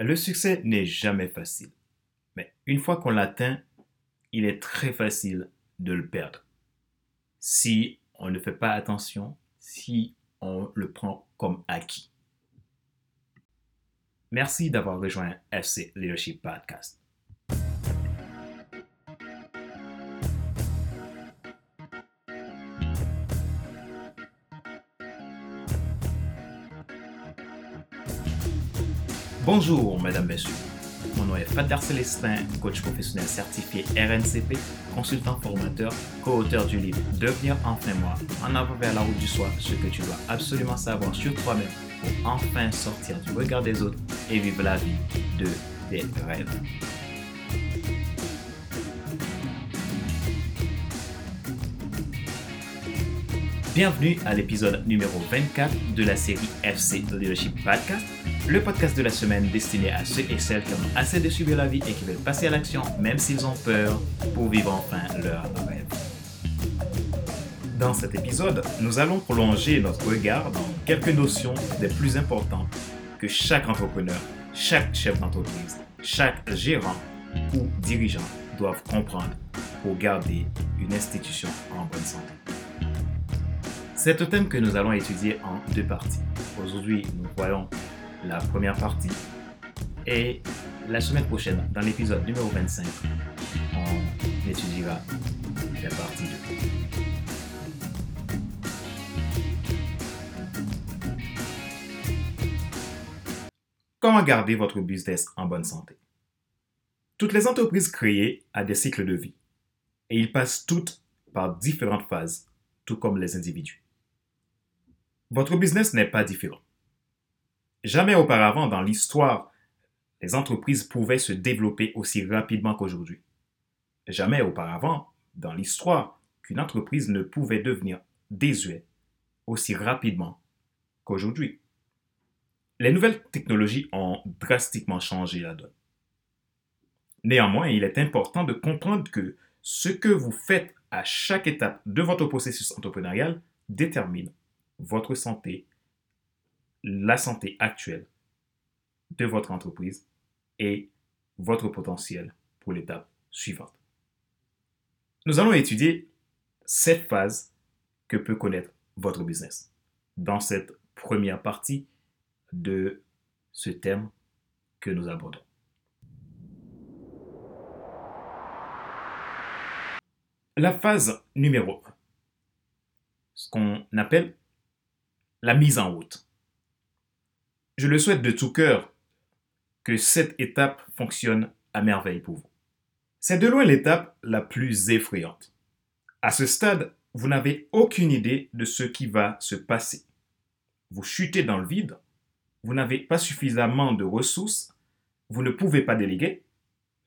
Le succès n'est jamais facile, mais une fois qu'on l'atteint, il est très facile de le perdre. Si on ne fait pas attention, si on le prend comme acquis. Merci d'avoir rejoint FC Leadership Podcast. Bonjour, mesdames, messieurs. Mon nom est Fader Célestin, coach professionnel certifié RNCP, consultant formateur, co-auteur du livre Devenir enfin moi, en avant vers la route du soi, ce que tu dois absolument savoir sur toi-même pour enfin sortir du regard des autres et vivre la vie de tes rêves. Bienvenue à l'épisode numéro 24 de la série FC Leadership Podcast, le podcast de la semaine destiné à ceux et celles qui ont assez de subir la vie et qui veulent passer à l'action même s'ils ont peur pour vivre enfin leur rêve. Dans cet épisode, nous allons prolonger notre regard dans quelques notions des plus importantes que chaque entrepreneur, chaque chef d'entreprise, chaque gérant ou dirigeant doivent comprendre pour garder une institution en bonne santé. C'est un thème que nous allons étudier en deux parties. Aujourd'hui, nous voyons la première partie et la semaine prochaine, dans l'épisode numéro 25, on étudiera la partie 2. Comment garder votre business en bonne santé? Toutes les entreprises créées ont des cycles de vie et ils passent toutes par différentes phases, tout comme les individus. Votre business n'est pas différent. Jamais auparavant dans l'histoire, les entreprises pouvaient se développer aussi rapidement qu'aujourd'hui. Jamais auparavant dans l'histoire qu'une entreprise ne pouvait devenir désuète aussi rapidement qu'aujourd'hui. Les nouvelles technologies ont drastiquement changé la donne. Néanmoins, il est important de comprendre que ce que vous faites à chaque étape de votre processus entrepreneurial détermine votre santé, la santé actuelle de votre entreprise et votre potentiel pour l'étape suivante. Nous allons étudier cette phase que peut connaître votre business dans cette première partie de ce thème que nous abordons. La phase numéro 1, ce qu'on appelle la mise en route. Je le souhaite de tout cœur que cette étape fonctionne à merveille pour vous. C'est de loin l'étape la plus effrayante. À ce stade, vous n'avez aucune idée de ce qui va se passer. Vous chutez dans le vide, vous n'avez pas suffisamment de ressources, vous ne pouvez pas déléguer,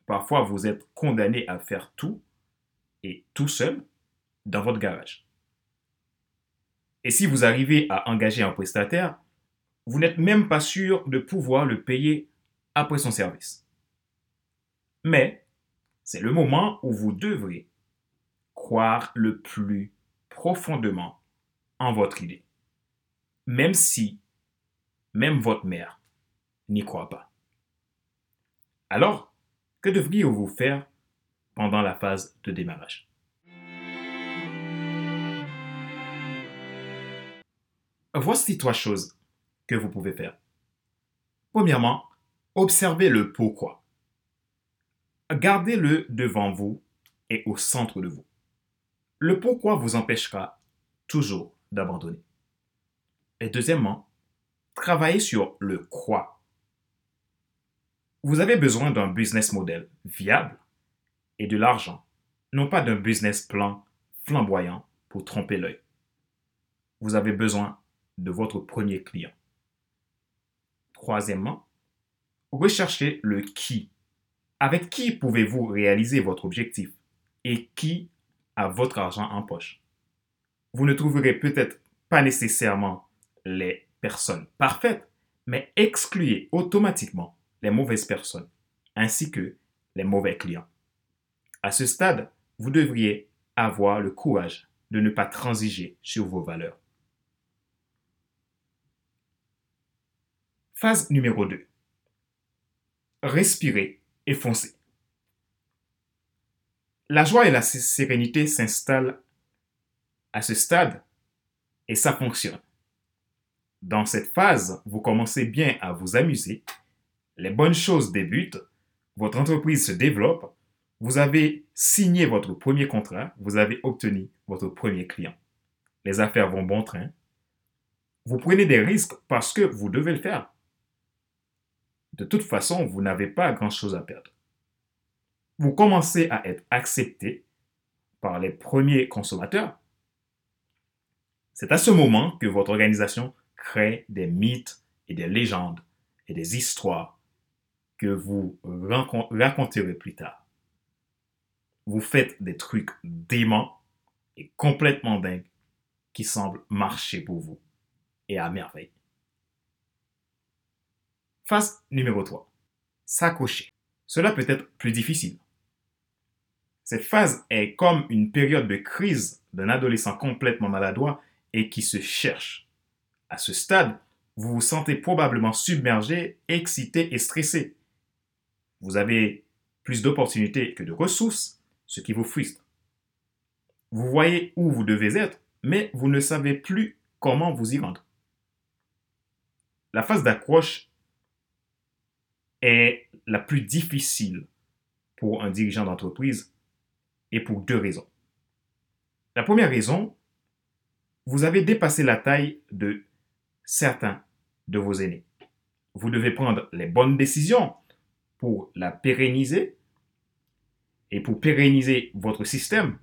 parfois vous êtes condamné à faire tout et tout seul dans votre garage. Et si vous arrivez à engager un prestataire, vous n'êtes même pas sûr de pouvoir le payer après son service. Mais c'est le moment où vous devrez croire le plus profondément en votre idée. Même si même votre mère n'y croit pas. Alors, que devriez-vous faire pendant la phase de démarrage? Voici trois choses que vous pouvez faire. Premièrement, observez le pourquoi. Gardez-le devant vous et au centre de vous. Le pourquoi vous empêchera toujours d'abandonner. Et deuxièmement, travaillez sur le quoi. Vous avez besoin d'un business model viable et de l'argent, non pas d'un business plan flamboyant pour tromper l'œil. Vous avez besoin de votre premier client. Troisièmement, recherchez le qui. Avec qui pouvez-vous réaliser votre objectif et qui a votre argent en poche? Vous ne trouverez peut-être pas nécessairement les personnes parfaites, mais excluez automatiquement les mauvaises personnes ainsi que les mauvais clients. À ce stade, vous devriez avoir le courage de ne pas transiger sur vos valeurs. Phase numéro 2. respirez et foncez. La joie et la sérénité s'installent à ce stade et ça fonctionne. Dans cette phase, vous commencez bien à vous amuser, les bonnes choses débutent, votre entreprise se développe, vous avez signé votre premier contrat, vous avez obtenu votre premier client. Les affaires vont bon train. Vous prenez des risques parce que vous devez le faire. De toute façon, vous n'avez pas grand-chose à perdre. Vous commencez à être accepté par les premiers consommateurs. C'est à ce moment que votre organisation crée des mythes et des légendes et des histoires que vous raconterez plus tard. Vous faites des trucs déments et complètement dingues qui semblent marcher pour vous et à merveille. Phase numéro 3. S'accrocher. Cela peut être plus difficile. Cette phase est comme une période de crise d'un adolescent complètement maladroit et qui se cherche. À ce stade, vous vous sentez probablement submergé, excité et stressé. Vous avez plus d'opportunités que de ressources, ce qui vous frustre. Vous voyez où vous devez être, mais vous ne savez plus comment vous y rendre. La phase d'accroche est la plus difficile pour un dirigeant d'entreprise et pour deux raisons. La première raison, vous avez dépassé la taille de certains de vos aînés. Vous devez prendre les bonnes décisions pour la pérenniser et pour pérenniser votre système,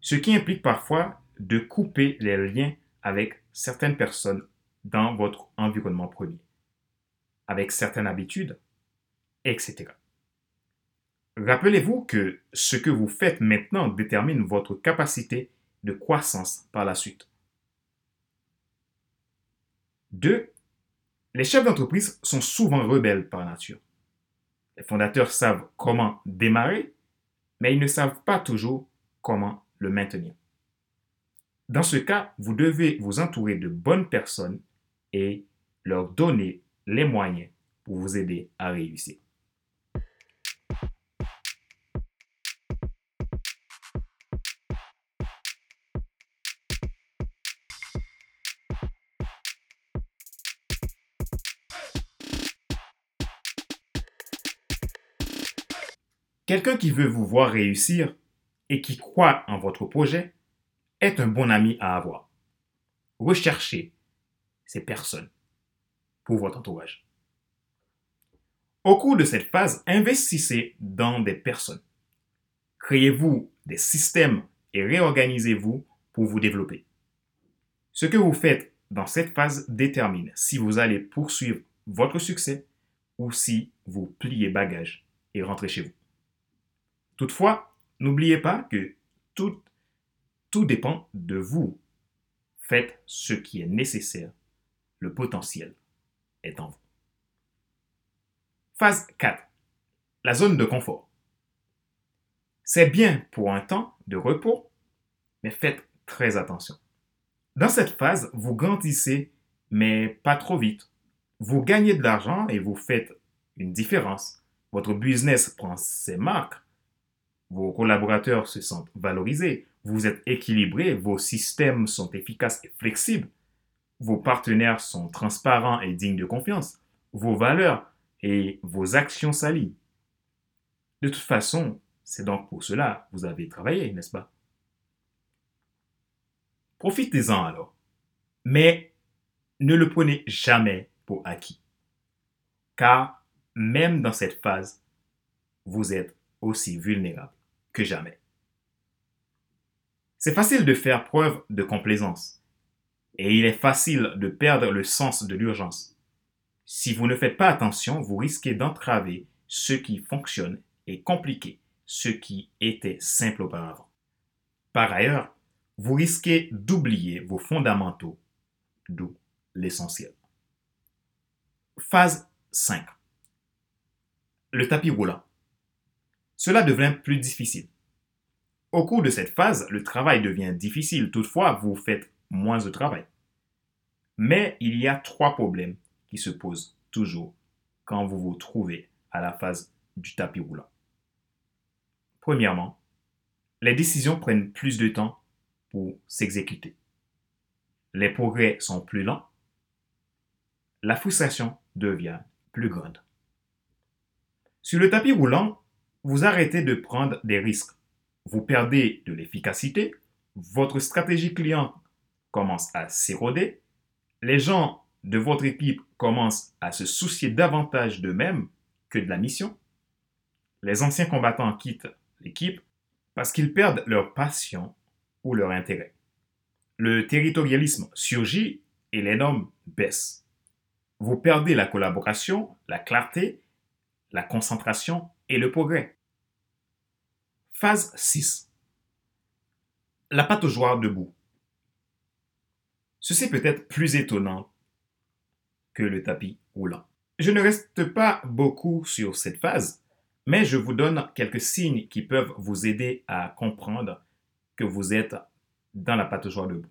ce qui implique parfois de couper les liens avec certaines personnes dans votre environnement premier, avec certaines habitudes, etc. Rappelez-vous que ce que vous faites maintenant détermine votre capacité de croissance par la suite. 2. Les chefs d'entreprise sont souvent rebelles par nature. Les fondateurs savent comment démarrer, mais ils ne savent pas toujours comment le maintenir. Dans ce cas, vous devez vous entourer de bonnes personnes et leur donner les moyens pour vous aider à réussir. Quelqu'un qui veut vous voir réussir et qui croit en votre projet est un bon ami à avoir. Recherchez ces personnes pour votre entourage. Au cours de cette phase, investissez dans des personnes. Créez-vous des systèmes et réorganisez-vous pour vous développer. Ce que vous faites dans cette phase détermine si vous allez poursuivre votre succès ou si vous pliez bagage et rentrez chez vous. Toutefois, n'oubliez pas que tout, tout dépend de vous. Faites ce qui est nécessaire. Le potentiel est en vous. Phase 4. La zone de confort. C'est bien pour un temps de repos, mais faites très attention. Dans cette phase, vous grandissez, mais pas trop vite. Vous gagnez de l'argent et vous faites une différence. Votre business prend ses marques, vos collaborateurs se sentent valorisés, vous êtes équilibré, vos systèmes sont efficaces et flexibles, vos partenaires sont transparents et dignes de confiance, vos valeurs et vos actions s'allient. De toute façon, c'est donc pour cela que vous avez travaillé, n'est-ce pas? Profitez-en alors, mais ne le prenez jamais pour acquis, car même dans cette phase, vous êtes aussi vulnérable que jamais. C'est facile de faire preuve de complaisance et il est facile de perdre le sens de l'urgence. Si vous ne faites pas attention, vous risquez d'entraver ce qui fonctionne et compliquer ce qui était simple auparavant. Par ailleurs, vous risquez d'oublier vos fondamentaux, d'où l'essentiel. Phase 5. Le tapis roulant cela devient plus difficile. Au cours de cette phase, le travail devient difficile, toutefois, vous faites moins de travail. Mais il y a trois problèmes qui se posent toujours quand vous vous trouvez à la phase du tapis roulant. Premièrement, les décisions prennent plus de temps pour s'exécuter. Les progrès sont plus lents. La frustration devient plus grande. Sur le tapis roulant, vous arrêtez de prendre des risques. Vous perdez de l'efficacité. Votre stratégie client commence à s'éroder. Les gens de votre équipe commencent à se soucier davantage d'eux-mêmes que de la mission. Les anciens combattants quittent l'équipe parce qu'ils perdent leur passion ou leur intérêt. Le territorialisme surgit et les normes baissent. Vous perdez la collaboration, la clarté, la concentration et le progrès. Phase 6. La pâte aux joueurs debout. Ceci peut être plus étonnant que le tapis roulant. Je ne reste pas beaucoup sur cette phase, mais je vous donne quelques signes qui peuvent vous aider à comprendre que vous êtes dans la pâte aux joueurs debout.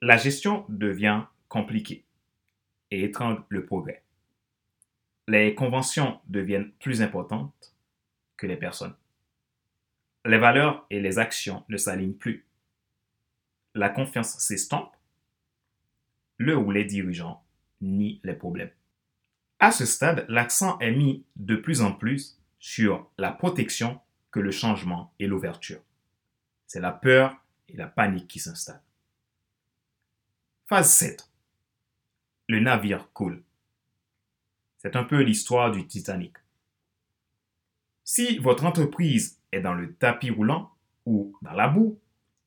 La gestion devient compliquée et étrangle le progrès. Les conventions deviennent plus importantes les personnes. Les valeurs et les actions ne s'alignent plus. La confiance s'estompe. Le ou les dirigeants nient les problèmes. À ce stade, l'accent est mis de plus en plus sur la protection que le changement et l'ouverture. C'est la peur et la panique qui s'installent. Phase 7. Le navire coule. C'est un peu l'histoire du Titanic. Si votre entreprise est dans le tapis roulant ou dans la boue,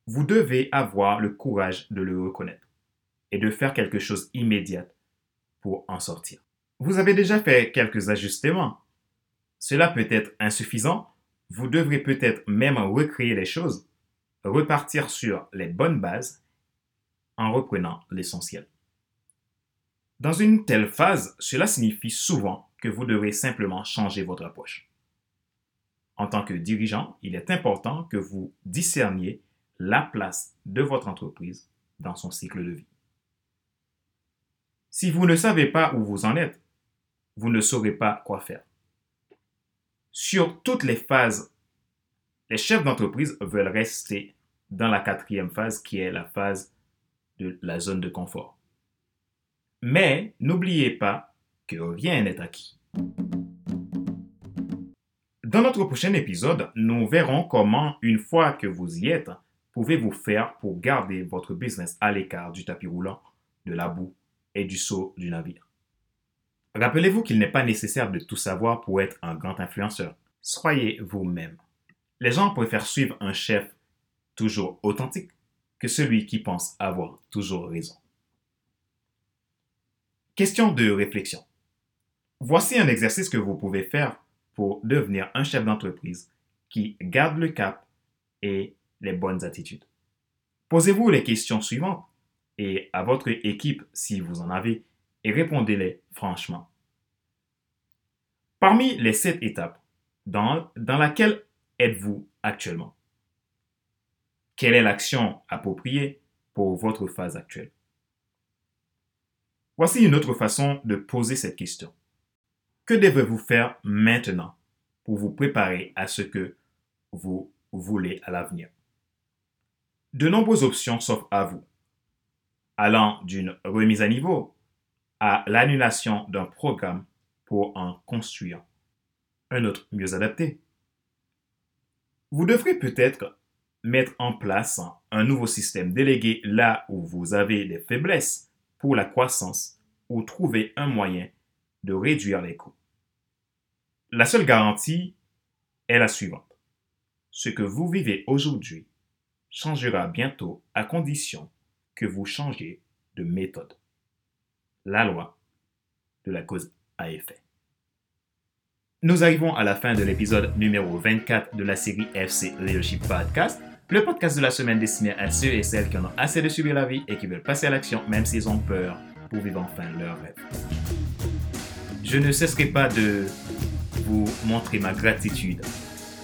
vous devez avoir le courage de le reconnaître et de faire quelque chose immédiat pour en sortir. Vous avez déjà fait quelques ajustements. Cela peut être insuffisant. Vous devrez peut-être même recréer les choses, repartir sur les bonnes bases en reprenant l'essentiel. Dans une telle phase, cela signifie souvent que vous devrez simplement changer votre approche. En tant que dirigeant, il est important que vous discerniez la place de votre entreprise dans son cycle de vie. Si vous ne savez pas où vous en êtes, vous ne saurez pas quoi faire. Sur toutes les phases, les chefs d'entreprise veulent rester dans la quatrième phase qui est la phase de la zone de confort. Mais n'oubliez pas que rien n'est acquis. Dans notre prochain épisode, nous verrons comment, une fois que vous y êtes, pouvez-vous faire pour garder votre business à l'écart du tapis roulant, de la boue et du saut du navire. Rappelez-vous qu'il n'est pas nécessaire de tout savoir pour être un grand influenceur. Soyez vous-même. Les gens préfèrent suivre un chef toujours authentique que celui qui pense avoir toujours raison. Question de réflexion. Voici un exercice que vous pouvez faire pour devenir un chef d'entreprise qui garde le cap et les bonnes attitudes. Posez-vous les questions suivantes et à votre équipe si vous en avez et répondez-les franchement. Parmi les sept étapes, dans, dans laquelle êtes-vous actuellement? Quelle est l'action appropriée pour votre phase actuelle? Voici une autre façon de poser cette question. Que devez-vous faire maintenant pour vous préparer à ce que vous voulez à l'avenir? De nombreuses options s'offrent à vous, allant d'une remise à niveau à l'annulation d'un programme pour en construire un autre mieux adapté. Vous devrez peut-être mettre en place un nouveau système délégué là où vous avez des faiblesses pour la croissance ou trouver un moyen de réduire les coûts. La seule garantie est la suivante. Ce que vous vivez aujourd'hui changera bientôt à condition que vous changiez de méthode. La loi de la cause à effet. Nous arrivons à la fin de l'épisode numéro 24 de la série FC Leadership Podcast le podcast de la semaine destiné à ceux et celles qui en ont assez de subir la vie et qui veulent passer à l'action même s'ils ont peur pour vivre enfin leur rêve. Je ne cesserai pas de vous montrer ma gratitude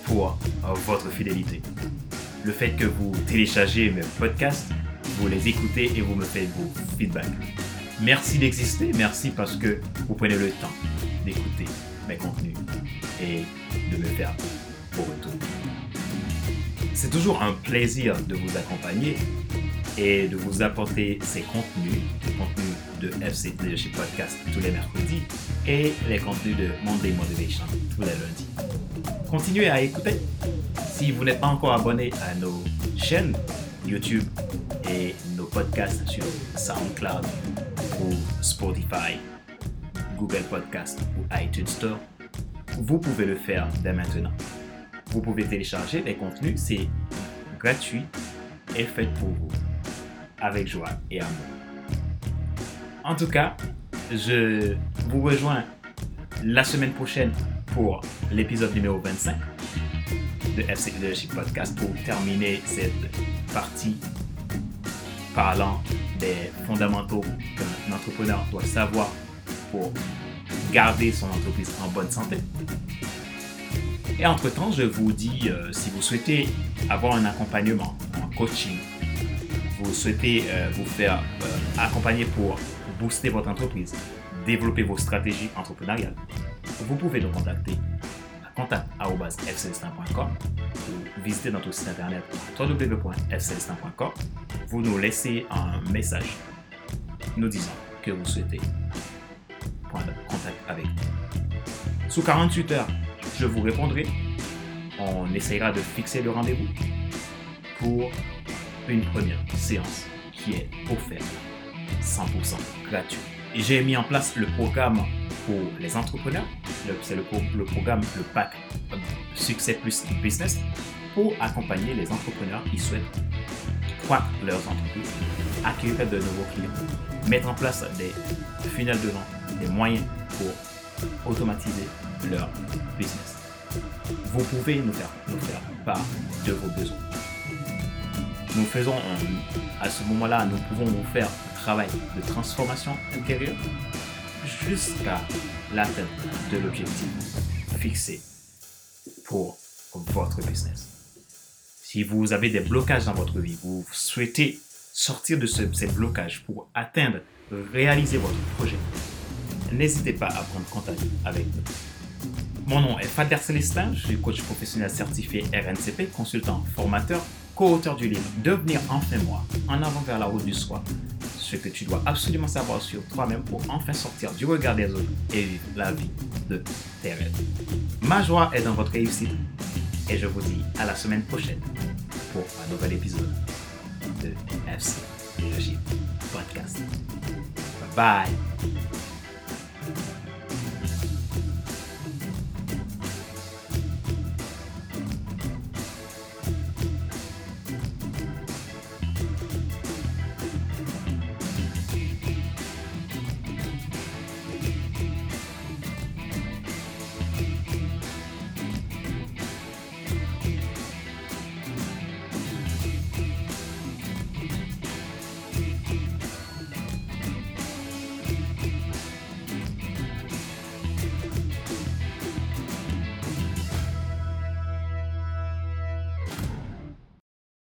pour votre fidélité. Le fait que vous téléchargez mes podcasts, vous les écoutez et vous me faites vos feedbacks. Merci d'exister, merci parce que vous prenez le temps d'écouter mes contenus et de me faire au retour. C'est toujours un plaisir de vous accompagner et de vous apporter ces contenus de FC Leadership Podcast tous les mercredis et les contenus de Monday Motivation tous les lundis. Continuez à écouter. Si vous n'êtes pas encore abonné à nos chaînes YouTube et nos podcasts sur SoundCloud ou Spotify, Google Podcast ou iTunes Store, vous pouvez le faire dès maintenant. Vous pouvez télécharger les contenus, c'est gratuit et fait pour vous, avec joie et amour. En tout cas, je vous rejoins la semaine prochaine pour l'épisode numéro 25 de FC Leadership Podcast pour terminer cette partie parlant des fondamentaux qu'un entrepreneur doit savoir pour garder son entreprise en bonne santé. Et entre-temps, je vous dis, euh, si vous souhaitez avoir un accompagnement, un coaching, vous souhaitez euh, vous faire euh, accompagner pour booster votre entreprise, développer vos stratégies entrepreneuriales, vous pouvez nous contacter à contact.fcelestin.com ou visiter notre site internet www.fcelestin.com. Vous nous laissez un message nous disant que vous souhaitez prendre contact avec nous. Sous 48 heures, je vous répondrai. On essayera de fixer le rendez-vous pour une première séance qui est offerte 100% gratuit. J'ai mis en place le programme pour les entrepreneurs. C'est le, programme, le pack Succès plus Business pour accompagner les entrepreneurs qui souhaitent croître leurs entreprises, acquérir de nouveaux clients, mettre en place des finales de vente, des moyens pour automatiser leur business. Vous pouvez nous faire, nous faire part de vos besoins. Nous faisons, à ce moment-là, nous pouvons vous faire travail de transformation intérieure jusqu'à l'atteinte de l'objectif fixé pour votre business. Si vous avez des blocages dans votre vie, vous souhaitez sortir de ce, ces blocages pour atteindre, réaliser votre projet, n'hésitez pas à prendre contact avec nous. Mon nom est Fader Célestin, je suis coach professionnel certifié RNCP, consultant, formateur, co-auteur du livre Devenir enfin moi, en avant vers la route du soi, ce que tu dois absolument savoir sur toi-même pour enfin sortir du regard des autres et vivre la vie de tes rêves. Ma joie est dans votre réussite et je vous dis à la semaine prochaine pour un nouvel épisode de FC Leadership Podcast. Bye bye.